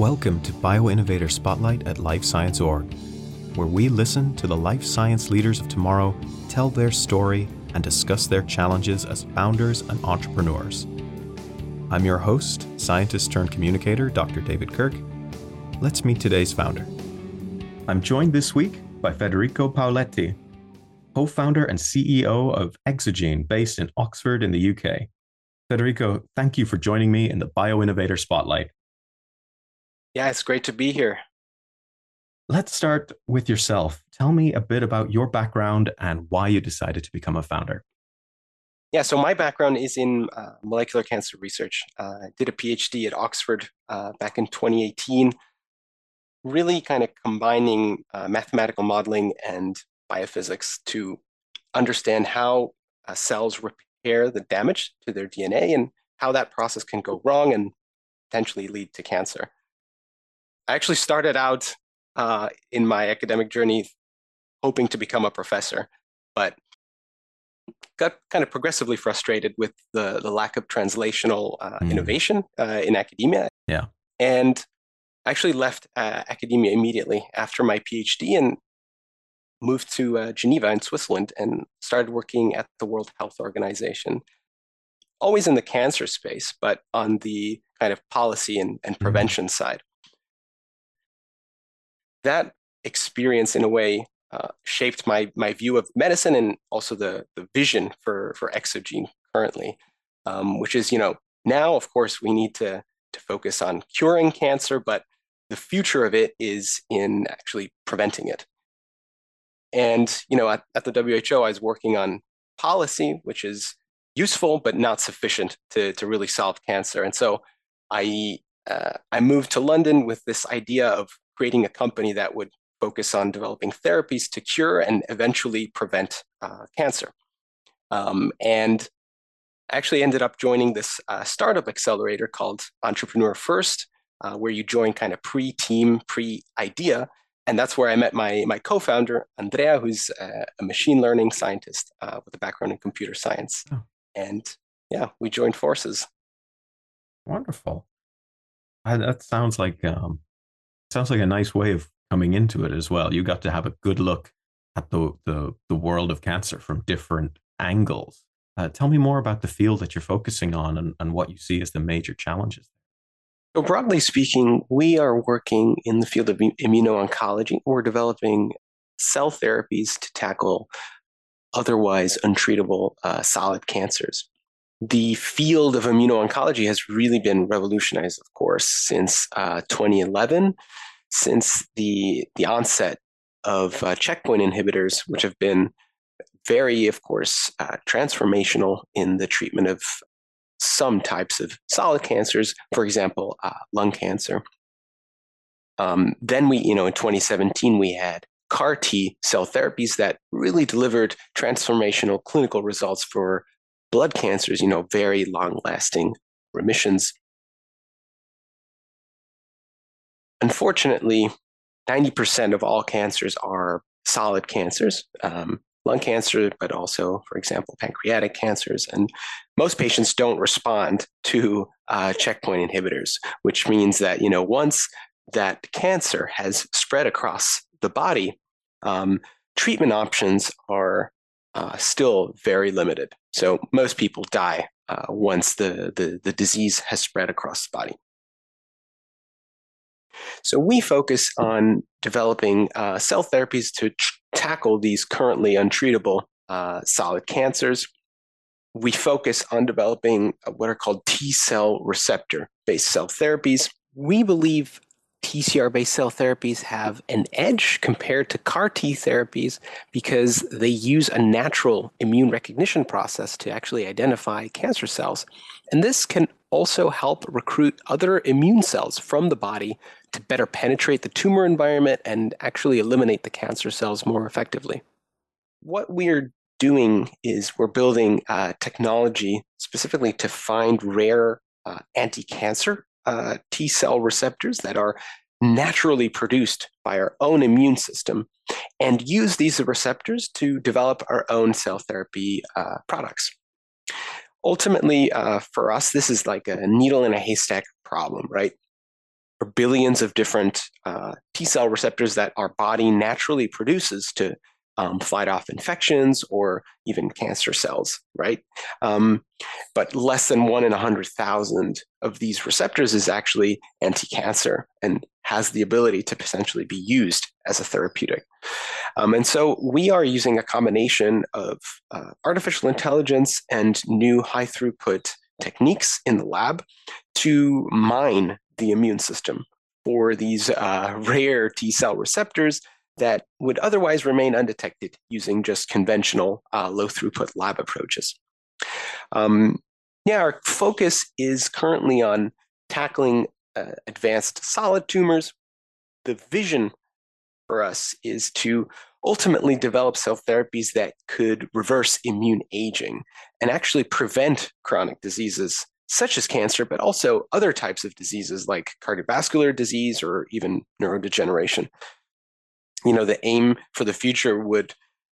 Welcome to BioInnovator Spotlight at Life Science Org, where we listen to the life science leaders of tomorrow tell their story and discuss their challenges as founders and entrepreneurs. I'm your host, scientist turned communicator, Dr. David Kirk. Let's meet today's founder. I'm joined this week by Federico Pauletti, co founder and CEO of Exogene, based in Oxford in the UK. Federico, thank you for joining me in the BioInnovator Spotlight. Yeah, it's great to be here. Let's start with yourself. Tell me a bit about your background and why you decided to become a founder. Yeah, so my background is in uh, molecular cancer research. Uh, I did a PhD at Oxford uh, back in 2018, really kind of combining uh, mathematical modeling and biophysics to understand how uh, cells repair the damage to their DNA and how that process can go wrong and potentially lead to cancer. I actually started out uh, in my academic journey hoping to become a professor, but got kind of progressively frustrated with the, the lack of translational uh, mm. innovation uh, in academia. Yeah. And actually left uh, academia immediately after my PhD and moved to uh, Geneva in Switzerland and started working at the World Health Organization. Always in the cancer space, but on the kind of policy and, and mm-hmm. prevention mm. side that experience in a way uh, shaped my my view of medicine and also the the vision for for exogene currently um, which is you know now of course we need to to focus on curing cancer but the future of it is in actually preventing it. And you know at, at the WHO i was working on policy which is useful but not sufficient to to really solve cancer. And so i uh, i moved to london with this idea of creating a company that would focus on developing therapies to cure and eventually prevent uh, cancer. Um, and actually ended up joining this uh, startup accelerator called Entrepreneur First, uh, where you join kind of pre-team, pre-idea. And that's where I met my, my co-founder, Andrea, who's a, a machine learning scientist uh, with a background in computer science. Oh. And yeah, we joined forces. Wonderful. I, that sounds like um, sounds like a nice way of coming into it as well. You got to have a good look at the the, the world of cancer from different angles. Uh, tell me more about the field that you're focusing on and, and what you see as the major challenges. So broadly speaking, we are working in the field of immuno-oncology. We're developing cell therapies to tackle otherwise untreatable uh, solid cancers. The field of immuno-oncology has really been revolutionized, of course, since uh, 2011 since the the onset of uh, checkpoint inhibitors, which have been very, of course, uh, transformational in the treatment of some types of solid cancers, for example, uh, lung cancer. Um, then we, you know, in 2017, we had CAR T cell therapies that really delivered transformational clinical results for blood cancers, you know, very long lasting remissions. Unfortunately, 90% of all cancers are solid cancers, um, lung cancer, but also, for example, pancreatic cancers. And most patients don't respond to uh, checkpoint inhibitors, which means that, you know, once that cancer has spread across the body, um, treatment options are uh, still very limited. So most people die uh, once the, the, the disease has spread across the body. So we focus on developing uh, cell therapies to tr- tackle these currently untreatable uh, solid cancers. We focus on developing uh, what are called T cell receptor based cell therapies. We believe TCR based cell therapies have an edge compared to CAR T therapies because they use a natural immune recognition process to actually identify cancer cells. And this can also help recruit other immune cells from the body to better penetrate the tumor environment and actually eliminate the cancer cells more effectively. What we're doing is we're building uh, technology specifically to find rare uh, anti cancer uh, T cell receptors that are naturally produced by our own immune system and use these receptors to develop our own cell therapy uh, products. Ultimately, uh, for us, this is like a needle in a haystack problem, right? are billions of different uh, T cell receptors that our body naturally produces to um, fight off infections or even cancer cells, right? Um, but less than one in 100,000 of these receptors is actually anti cancer and has the ability to potentially be used as a therapeutic. Um, and so we are using a combination of uh, artificial intelligence and new high throughput techniques in the lab to mine the immune system for these uh, rare T cell receptors that would otherwise remain undetected using just conventional uh, low throughput lab approaches. Um, yeah, our focus is currently on tackling uh, advanced solid tumors. The vision for us is to ultimately develop cell therapies that could reverse immune aging and actually prevent chronic diseases such as cancer, but also other types of diseases like cardiovascular disease or even neurodegeneration you know, the aim for the future would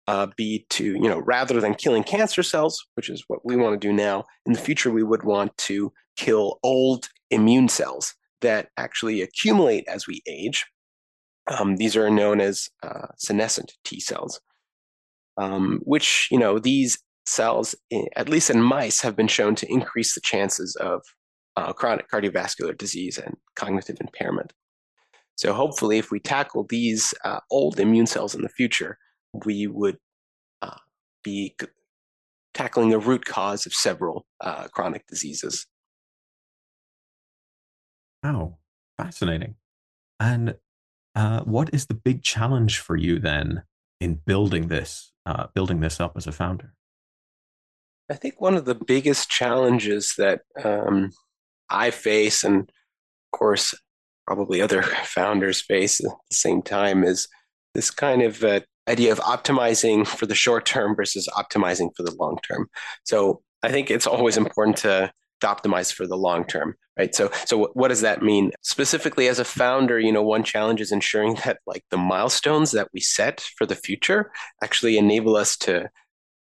uh, be to, you know, rather than killing cancer cells, which is what we want to do now, in the future, we would want to kill old immune cells that actually accumulate as we age. Um, these are known as uh, senescent T cells, um, which, you know, these cells, at least in mice, have been shown to increase the chances of uh, chronic cardiovascular disease and cognitive impairment. So hopefully, if we tackle these uh, old immune cells in the future, we would uh, be tackling the root cause of several uh, chronic diseases. Wow, fascinating. And uh, what is the big challenge for you then in building this, uh, building this up as a founder? I think one of the biggest challenges that um, I face, and of course, probably other founders face at the same time is this kind of uh, idea of optimizing for the short term versus optimizing for the long term. So I think it's always important to, optimize for the long term, right? So so what does that mean? Specifically as a founder, you know, one challenge is ensuring that like the milestones that we set for the future actually enable us to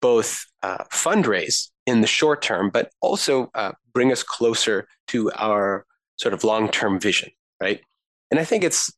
both uh, fundraise in the short term, but also uh, bring us closer to our sort of long term vision, right? And I think it's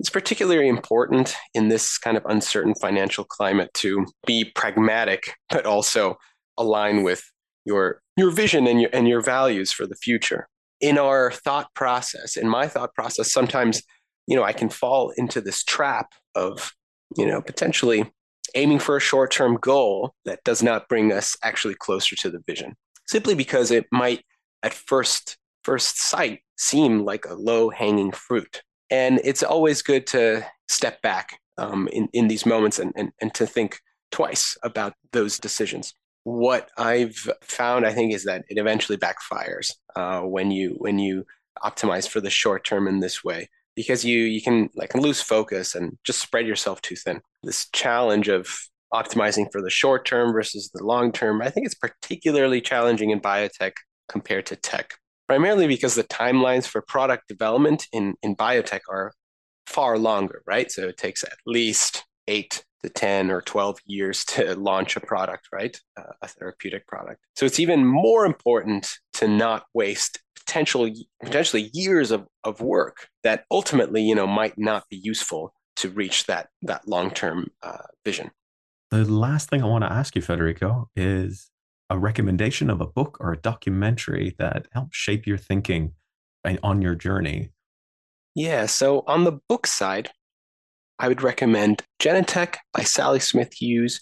it's particularly important in this kind of uncertain financial climate to be pragmatic, but also align with your your vision and your and your values for the future. In our thought process, in my thought process, sometimes you know I can fall into this trap of you know potentially aiming for a short-term goal that does not bring us actually closer to the vision, simply because it might at first first sight seem like a low hanging fruit. And it's always good to step back um, in, in these moments and, and, and to think twice about those decisions. What I've found, I think, is that it eventually backfires uh, when you when you optimize for the short term in this way because you you can like lose focus and just spread yourself too thin. This challenge of optimizing for the short term versus the long term, I think it's particularly challenging in biotech compared to tech primarily because the timelines for product development in, in biotech are far longer, right? So it takes at least eight to 10 or 12 years to launch a product, right? Uh, a therapeutic product. So it's even more important to not waste potential potentially years of, of work that ultimately, you know, might not be useful to reach that that long-term uh, vision. The last thing I want to ask you, Federico, is a recommendation of a book or a documentary that helped shape your thinking on your journey? Yeah, so on the book side, I would recommend Genentech by Sally Smith Hughes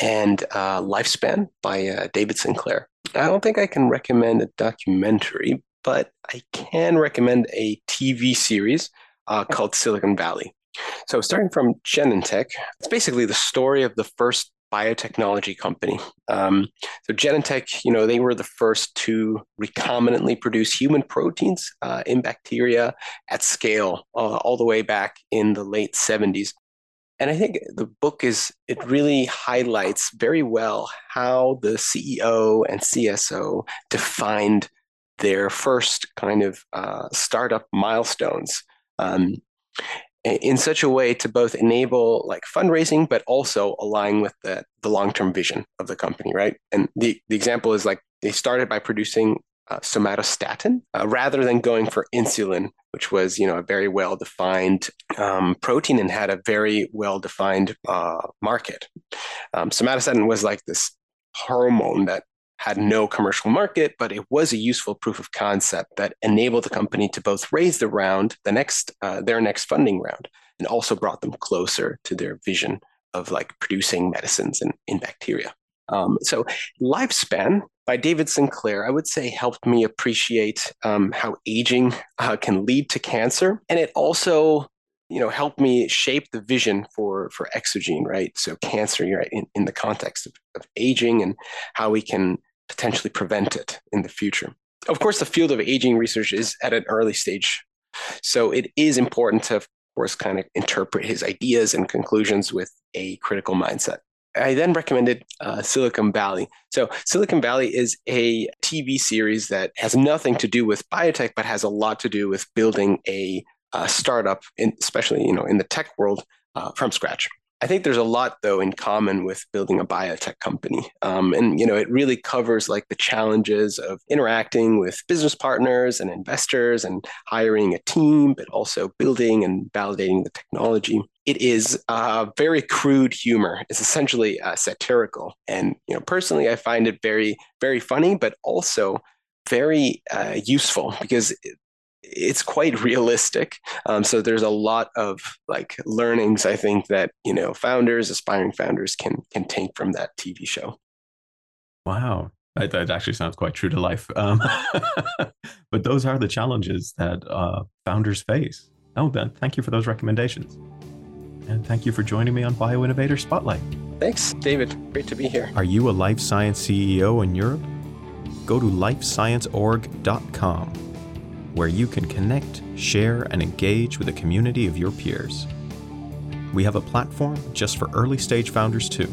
and uh, Lifespan by uh, David Sinclair. I don't think I can recommend a documentary, but I can recommend a TV series uh, called Silicon Valley. So, starting from Genentech, it's basically the story of the first biotechnology company. Um, so Genentech, you know, they were the first to recombinantly produce human proteins uh, in bacteria at scale, uh, all the way back in the late 70s. And I think the book is, it really highlights very well how the CEO and CSO defined their first kind of uh, startup milestones. Um, in such a way to both enable like fundraising but also align with the, the long-term vision of the company right and the, the example is like they started by producing uh, somatostatin uh, rather than going for insulin which was you know a very well defined um, protein and had a very well defined uh, market. Um, somatostatin was like this hormone that had no commercial market, but it was a useful proof of concept that enabled the company to both raise the round, the next uh, their next funding round, and also brought them closer to their vision of like producing medicines in, in bacteria. Um, so, Lifespan by David Sinclair, I would say helped me appreciate um, how aging uh, can lead to cancer. And it also you know helped me shape the vision for for exogene right so cancer right in, in the context of, of aging and how we can potentially prevent it in the future of course the field of aging research is at an early stage so it is important to of course kind of interpret his ideas and conclusions with a critical mindset I then recommended uh, Silicon Valley. So, Silicon Valley is a TV series that has nothing to do with biotech, but has a lot to do with building a, a startup, in, especially you know in the tech world, uh, from scratch. I think there's a lot though in common with building a biotech company, um, and you know it really covers like the challenges of interacting with business partners and investors, and hiring a team, but also building and validating the technology. It is uh, very crude humor. It's essentially uh, satirical, and you know personally, I find it very very funny, but also very uh, useful because it's quite realistic. Um, so there's a lot of like learnings I think that you know founders, aspiring founders can can take from that TV show. Wow, that, that actually sounds quite true to life. Um, but those are the challenges that uh, founders face. Oh, Ben, thank you for those recommendations. And thank you for joining me on BioInnovator Spotlight. Thanks, David. Great to be here. Are you a life science CEO in Europe? Go to lifescienceorg.com where you can connect, share, and engage with a community of your peers. We have a platform just for early stage founders too.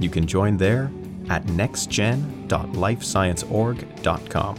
You can join there at nextgen.lifescienceorg.com.